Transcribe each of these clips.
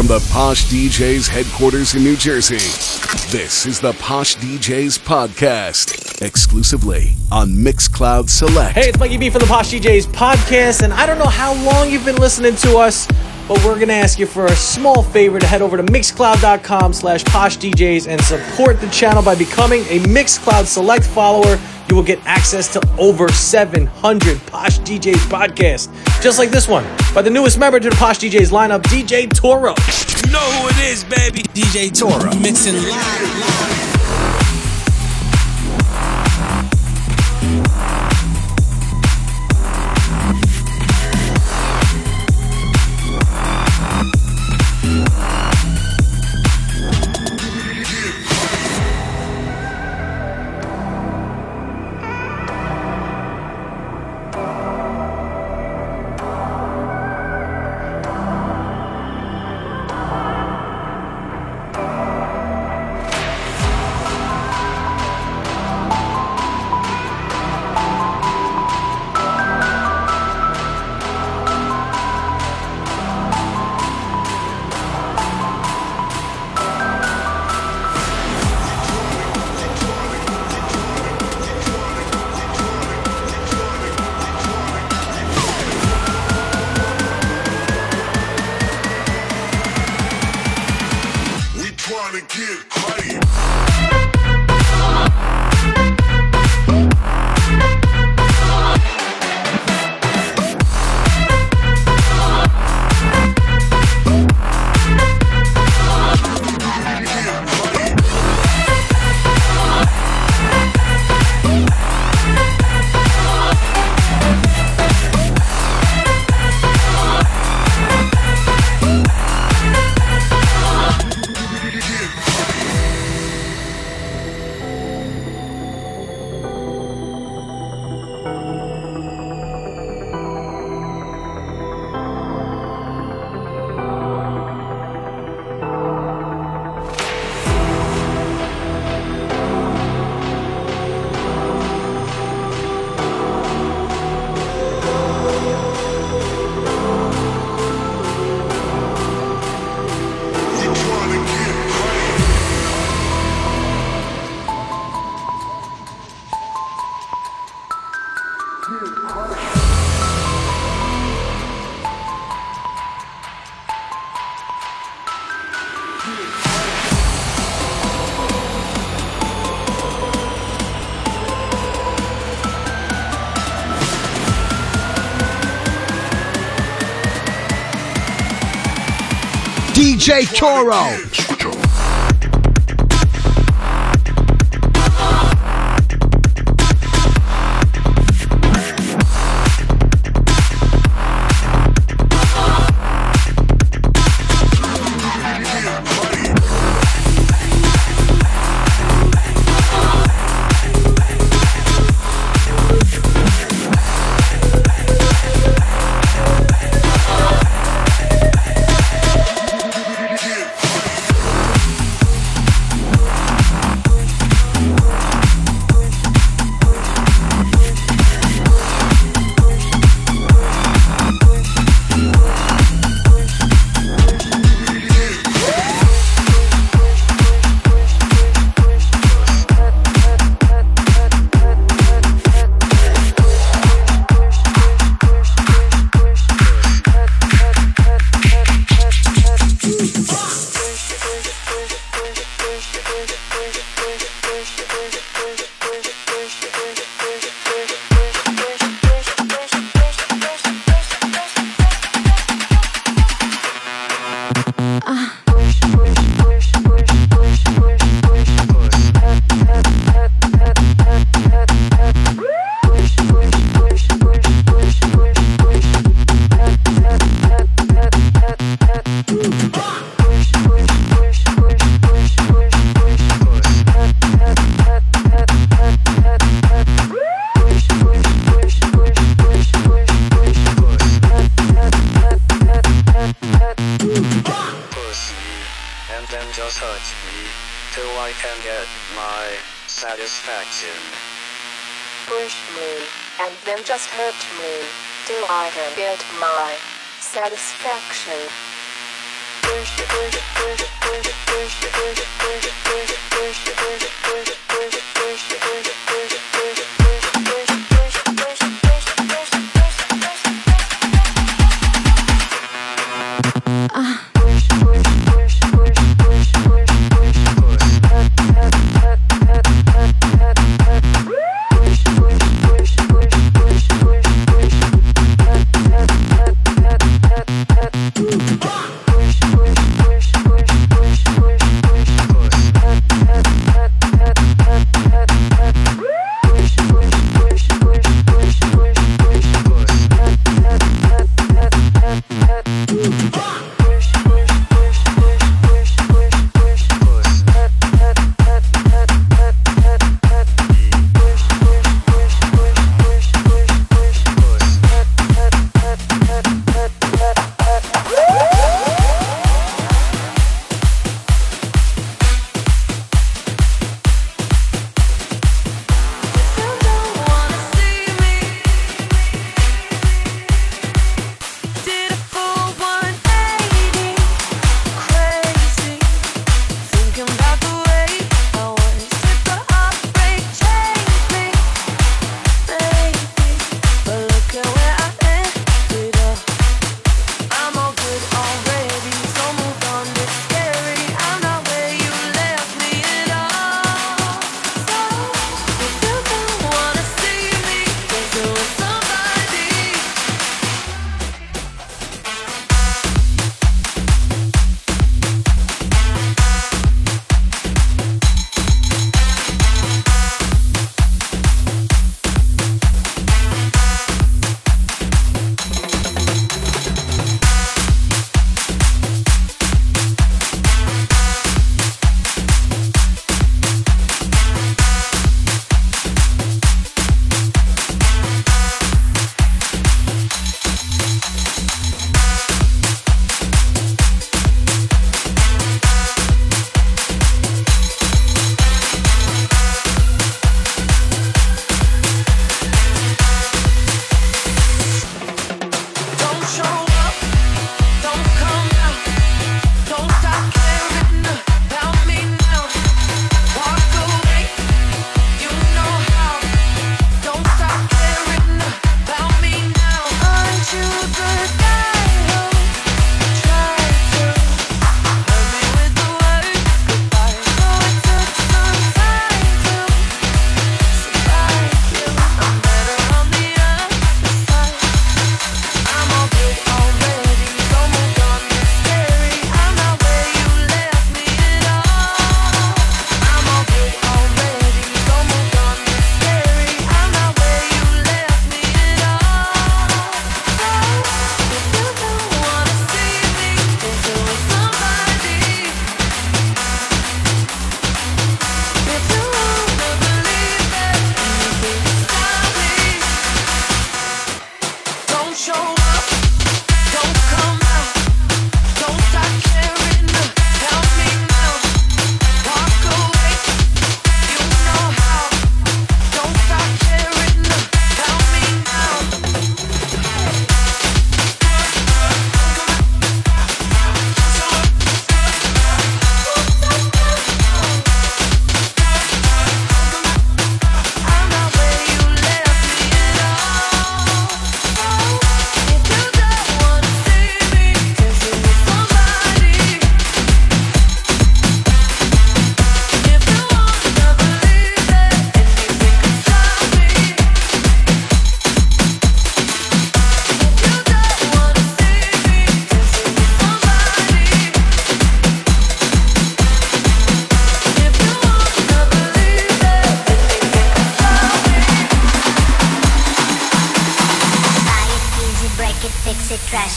from the Posh DJs headquarters in New Jersey. This is the Posh DJs podcast, exclusively on Mixcloud Select. Hey, it's Mikey B from the Posh DJs podcast, and I don't know how long you've been listening to us, but we're gonna ask you for a small favor to head over to mixcloud.com slash poshdjs and support the channel by becoming a Mixcloud Select follower. You will get access to over 700 Posh DJs podcasts, just like this one, by the newest member to the Posh DJs lineup, DJ Toro. You know who it is, baby. DJ Toro. Mixing live. live. DJ Toro.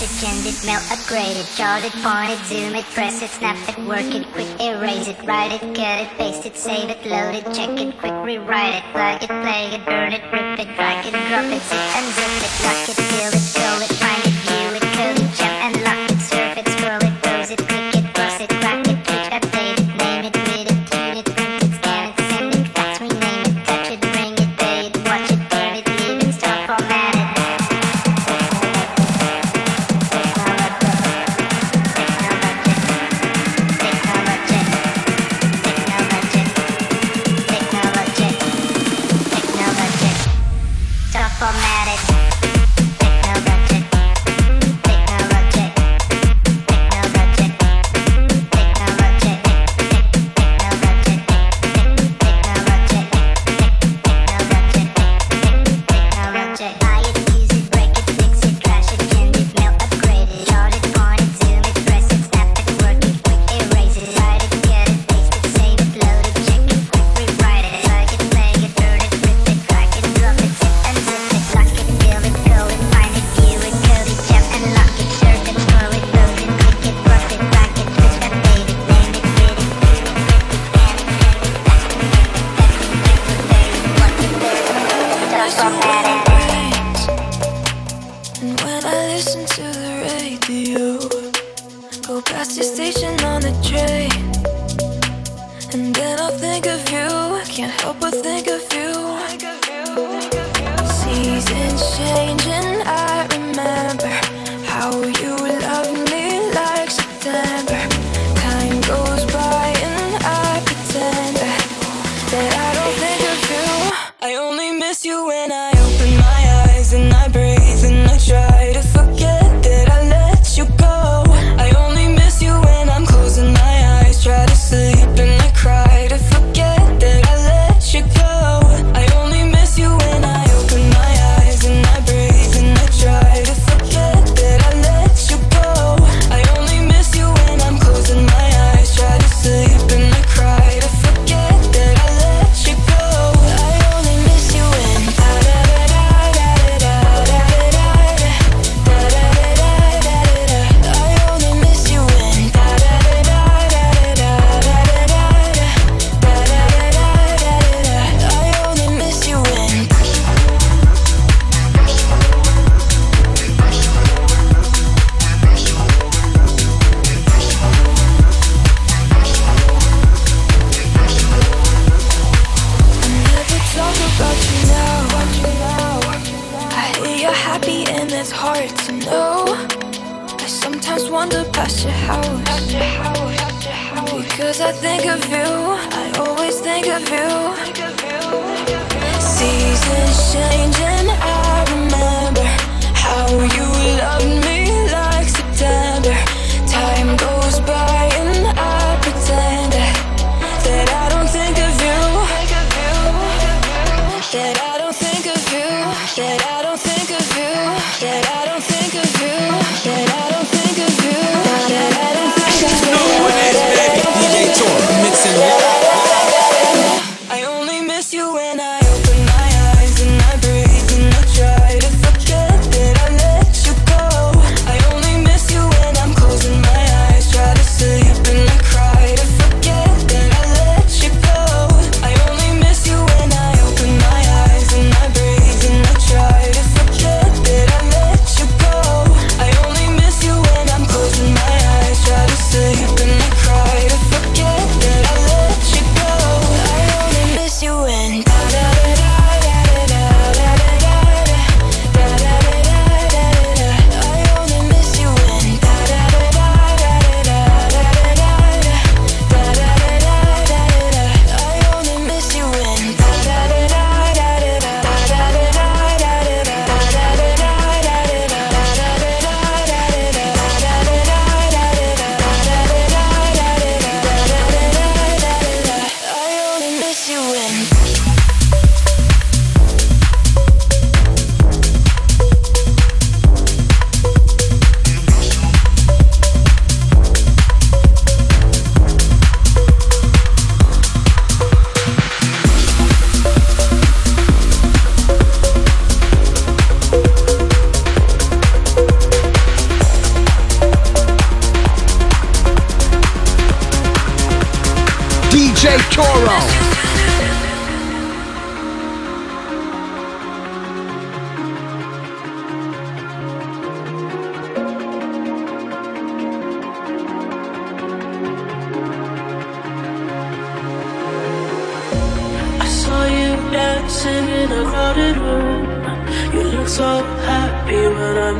it, it, mail, upgrade it, chart it, point it, zoom it, press it, snap it, work it, quick erase it, write it, cut it, paste it, save it, load it, check it, quick rewrite it, plug it, play it, burn it, rip it, drag it, drop it, zip and zip it, lock it.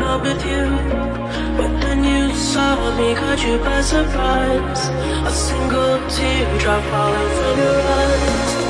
up with you. But then you saw me, caught you by surprise. A single teardrop falling from your eyes.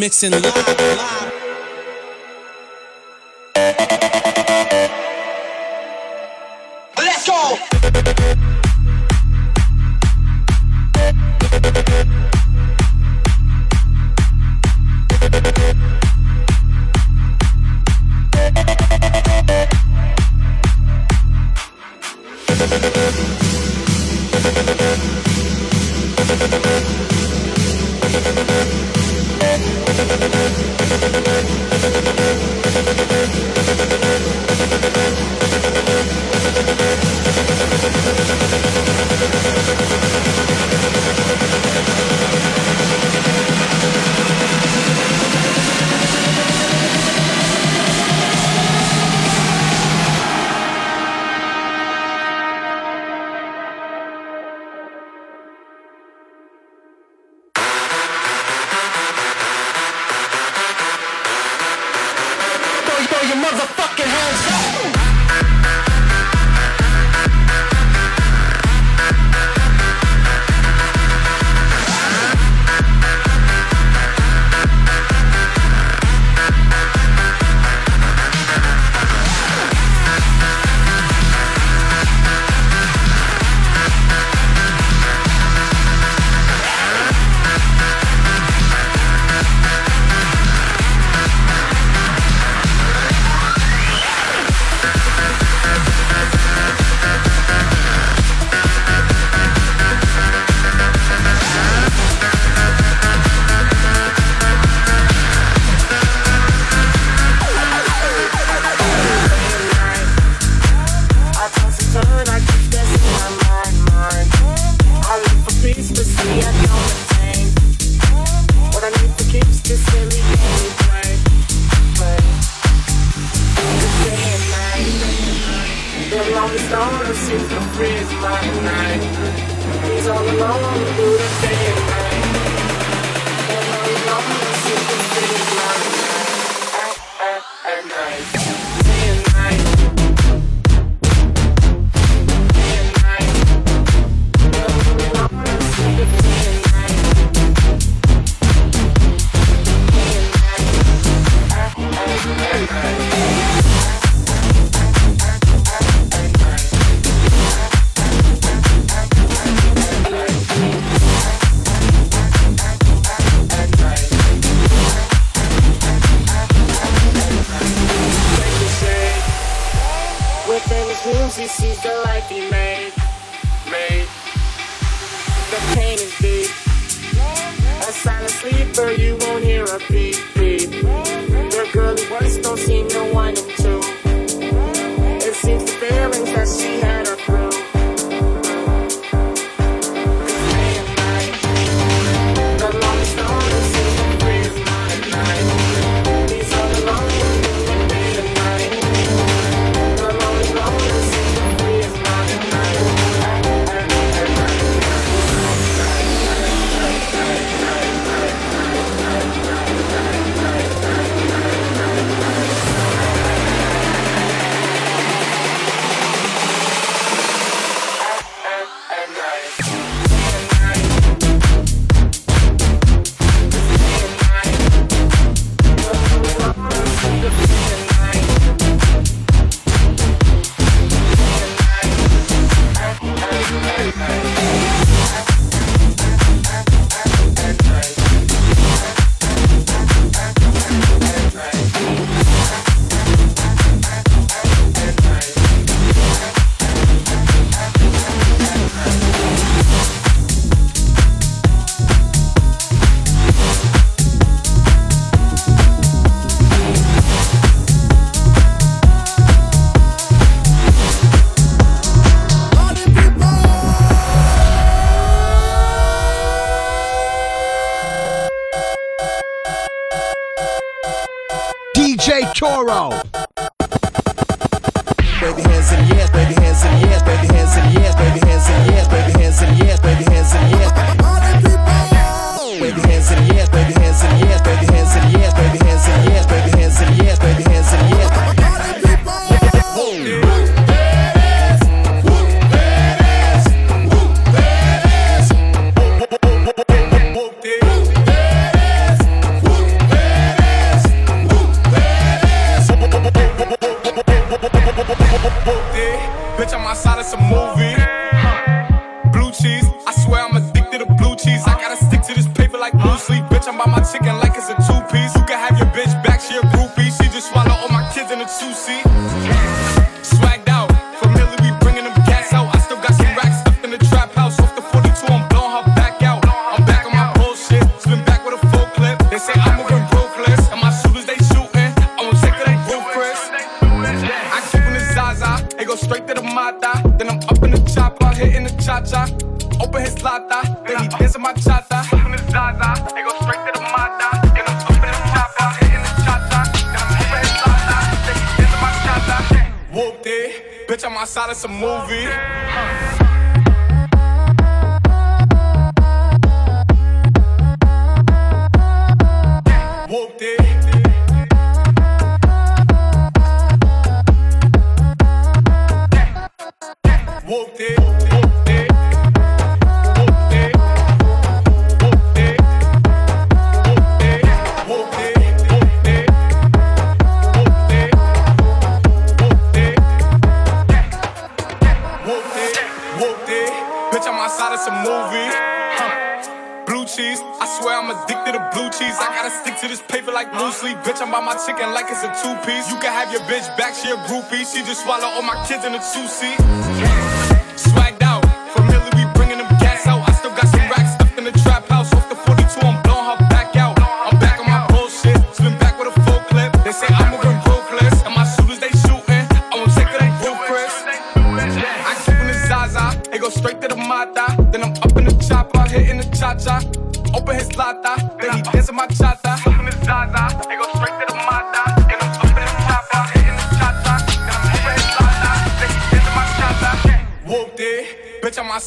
Mixing live, live.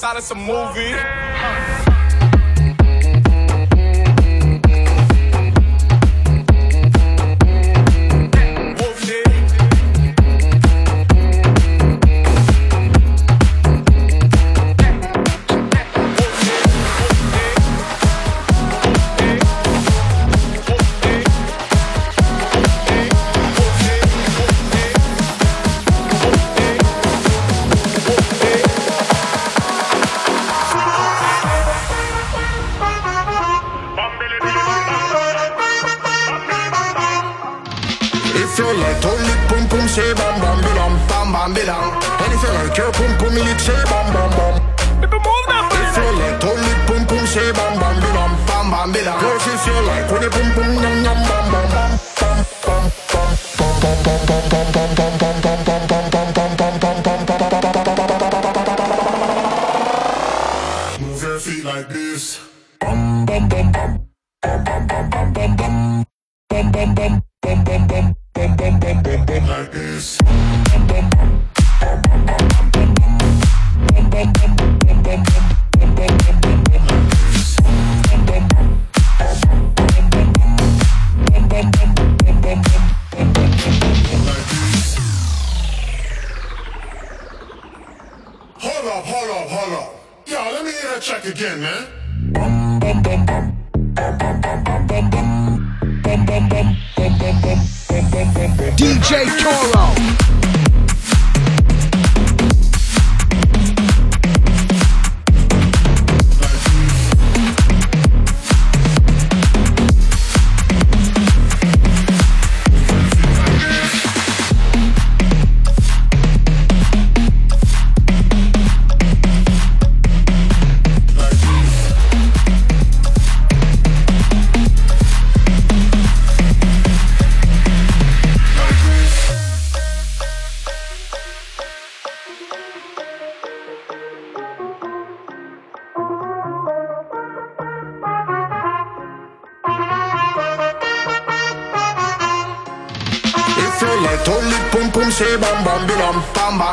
inside of some movies.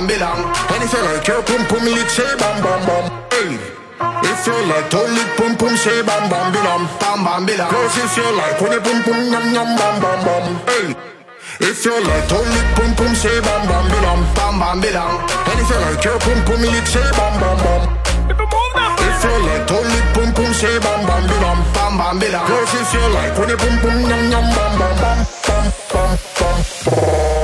Bambilang. En if you like your pum pum, lick say bam bam bam. Hey. If you like to lick pum pum, say bam bam bilam, bam bam bilam. Cause if you like when you pum pum yum yum bam bam bam. Hey. If you like to lick pum pum, say bam bam bilam, bam bam bilam. And if you like your pum pum, lick say bam bam bam. If you like to lick pum pum, say bam bam bilam, bam bam bilam. Cause if you like when you pum pum yum yum bam bam bam bam bam bam. bam.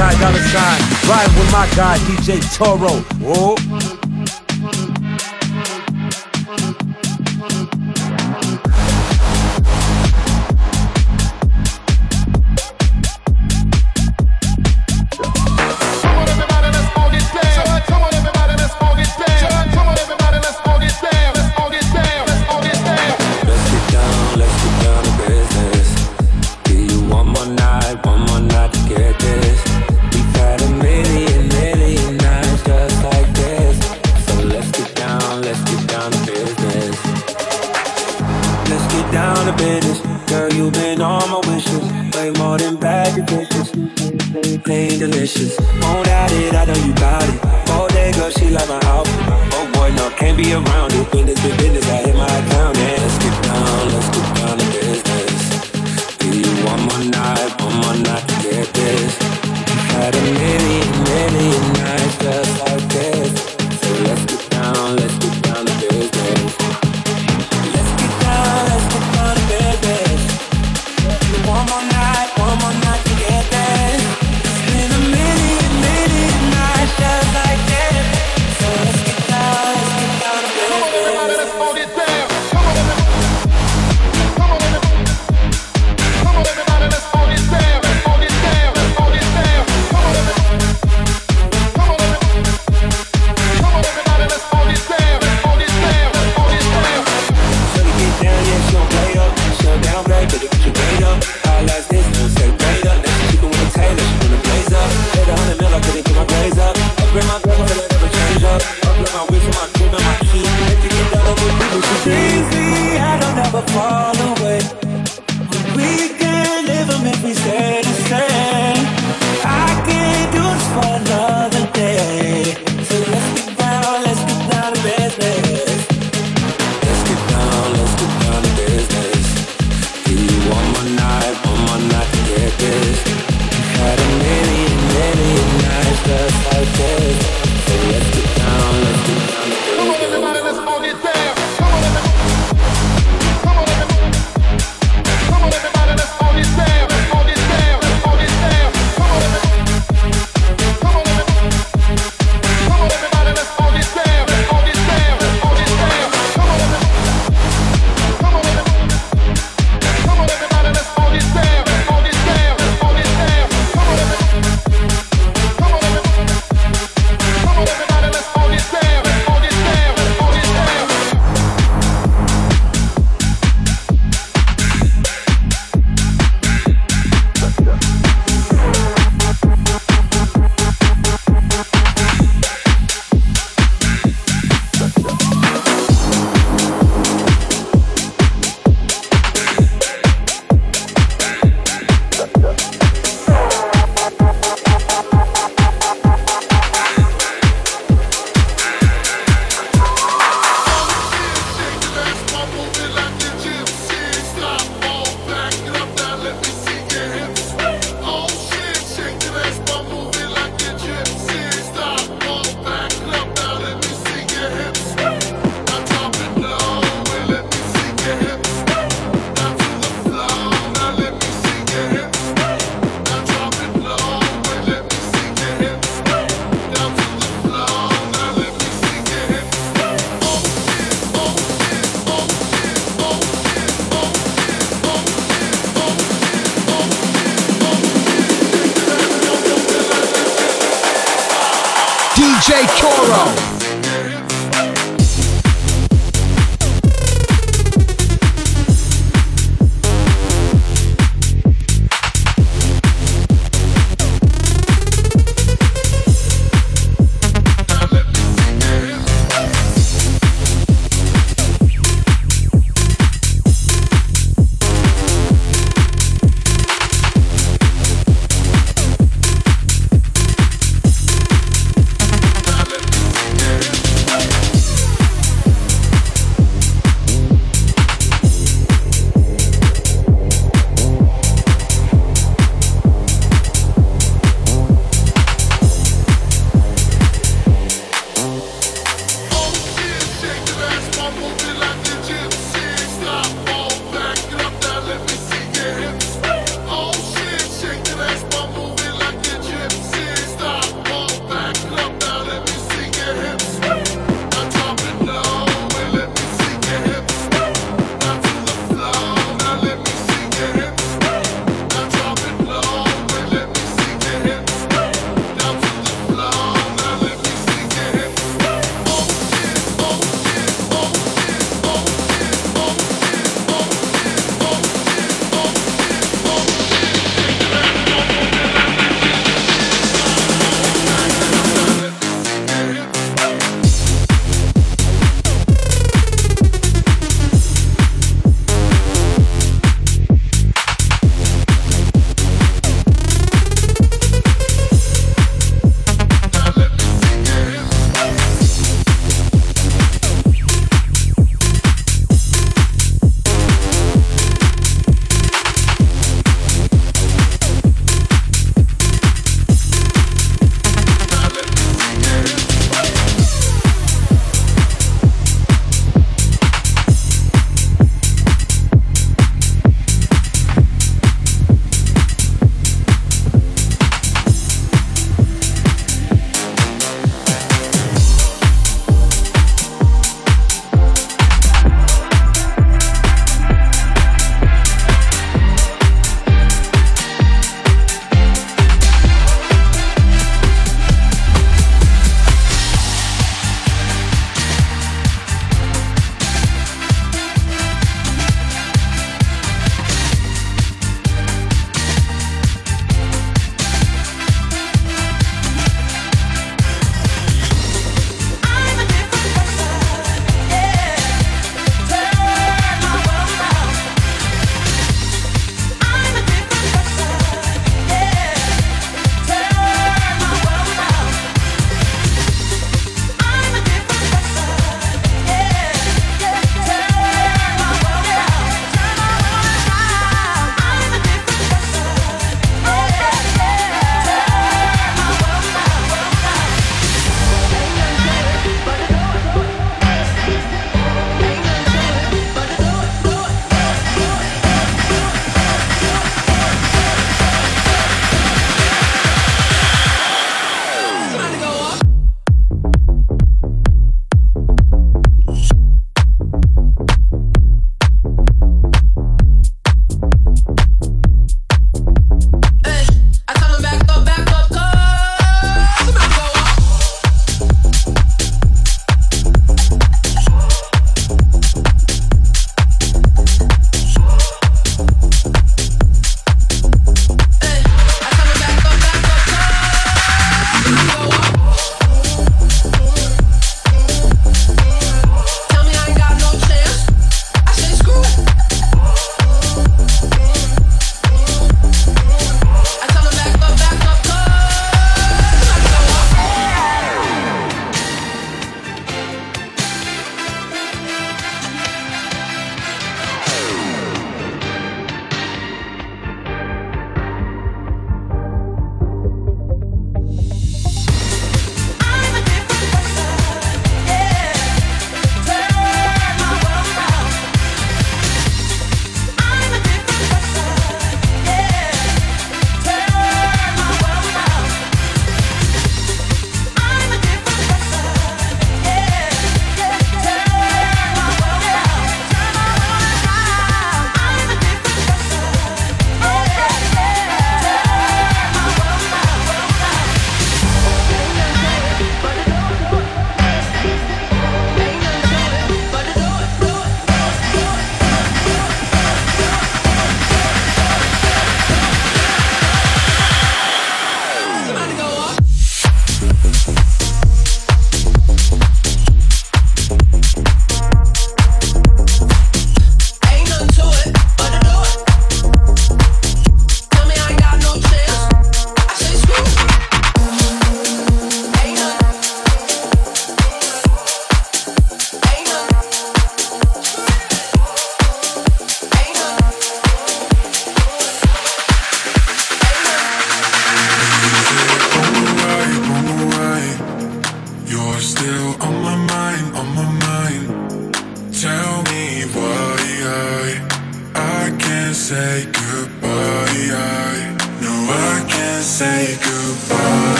Sign. Ride with my guy, DJ Toro. Whoa. Crazy, I don't ever follow.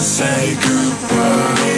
Say goodbye.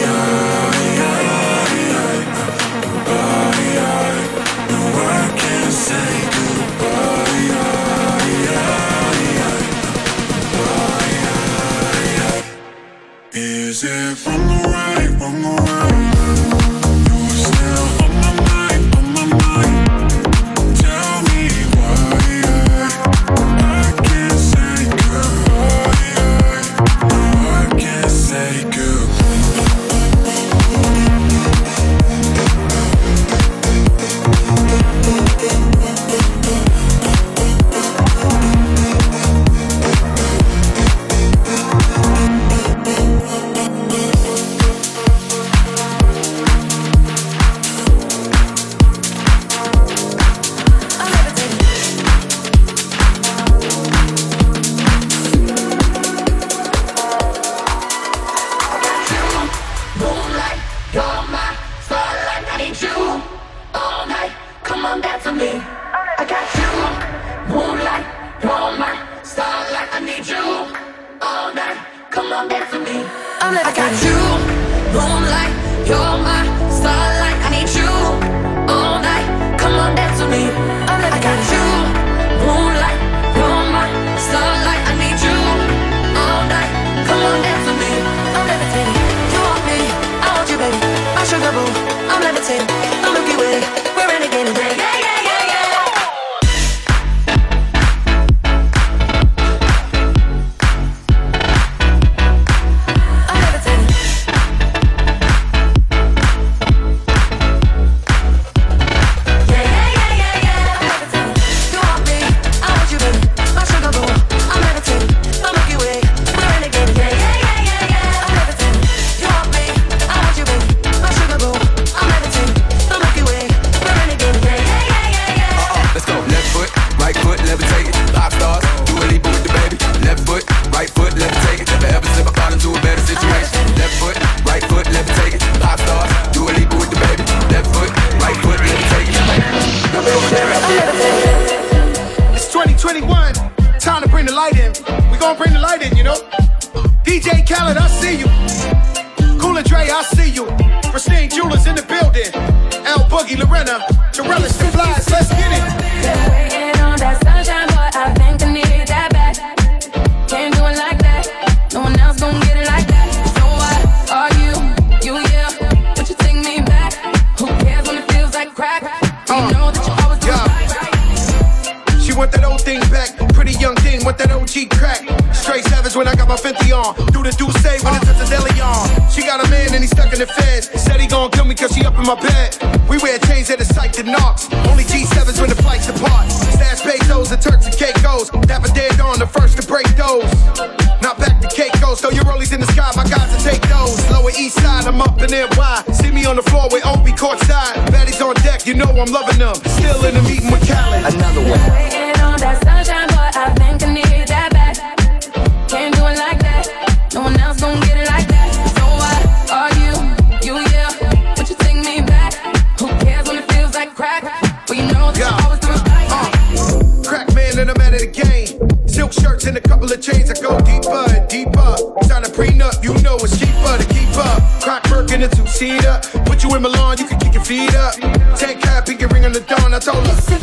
in a two-seater. Put you in Milan, you can kick your feet up. Take care, pinky ring on the dawn, I told her.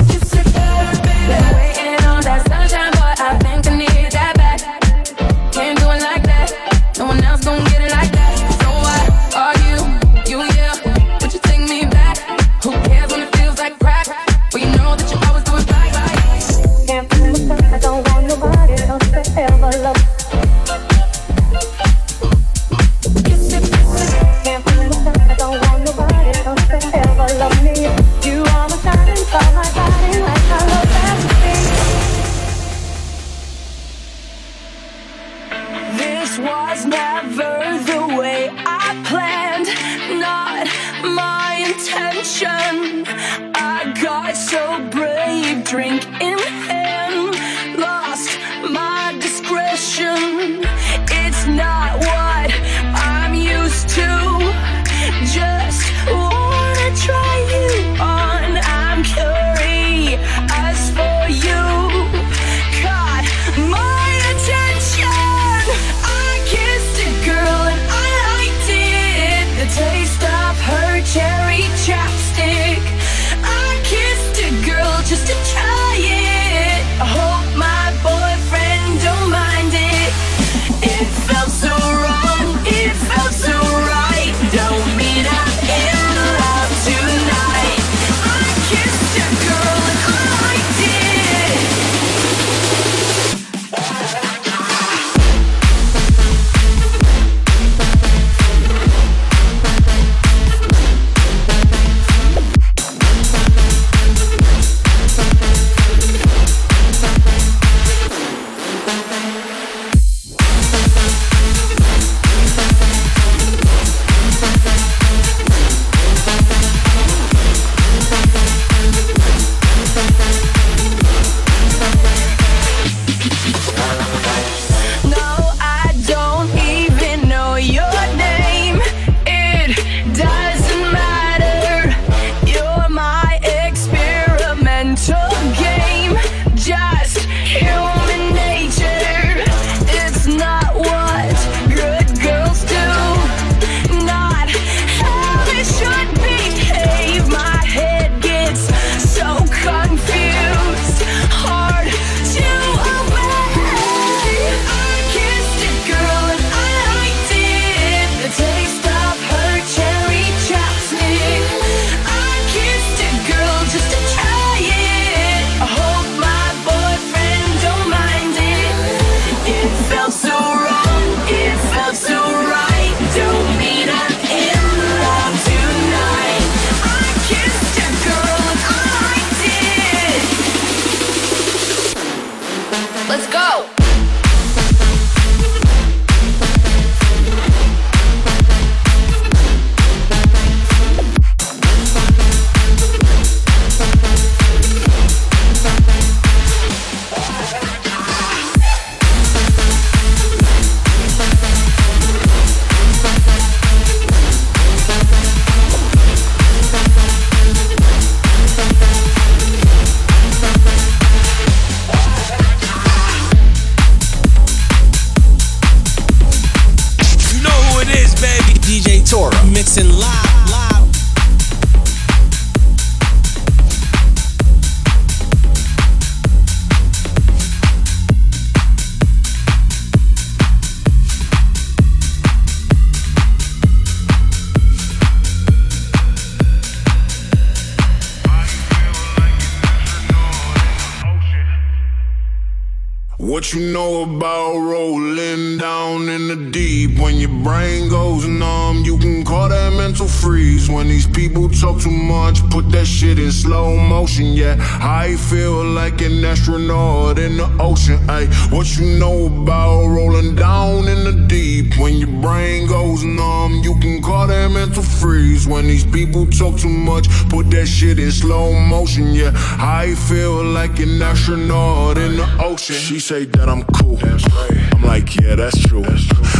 Ventura. Mixing live. What you know about when your brain goes numb, you can call that mental freeze. When these people talk too much, put that shit in slow motion. Yeah, I feel like an astronaut in the ocean. Ay, what you know about rolling down in the deep? When your brain goes numb, you can call that mental freeze. When these people talk too much, put that shit in slow motion. Yeah, I feel like an astronaut in the ocean. She say that I'm cool. That's right. I'm like, yeah, that's true. That's true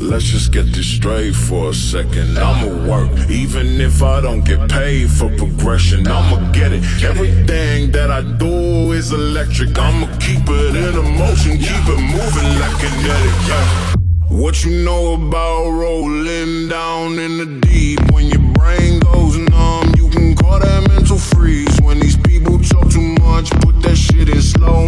Let's just get this straight for a second. I'ma work, even if I don't get paid for progression. I'ma get it. Everything that I do is electric. I'ma keep it in a motion, keep it moving like kinetic. Yeah. What you know about rolling down in the deep? When your brain goes numb, you can call that mental freeze. When these people talk too much, put that shit in slow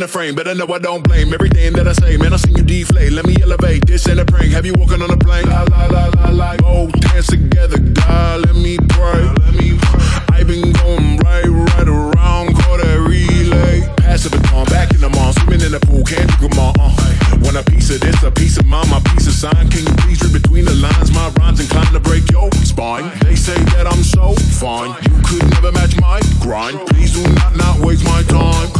in a frame, better know I don't blame everything that I say. Man, I seen you deflate. Let me elevate. This ain't a prank. Have you walking on a plane? La la la la la. Both hands together, God, let me pray. Let me pray. I been going right, right around, call that relay. Pass the baton, back in the mall, swimming in the pool, can't you come on? Uh. Want a piece of this, a piece of mine, my piece of sign. Can you please read between the lines? My rhymes inclined to break your spine. They say that I'm so fine, you could never match my grind. Please do not not waste my time.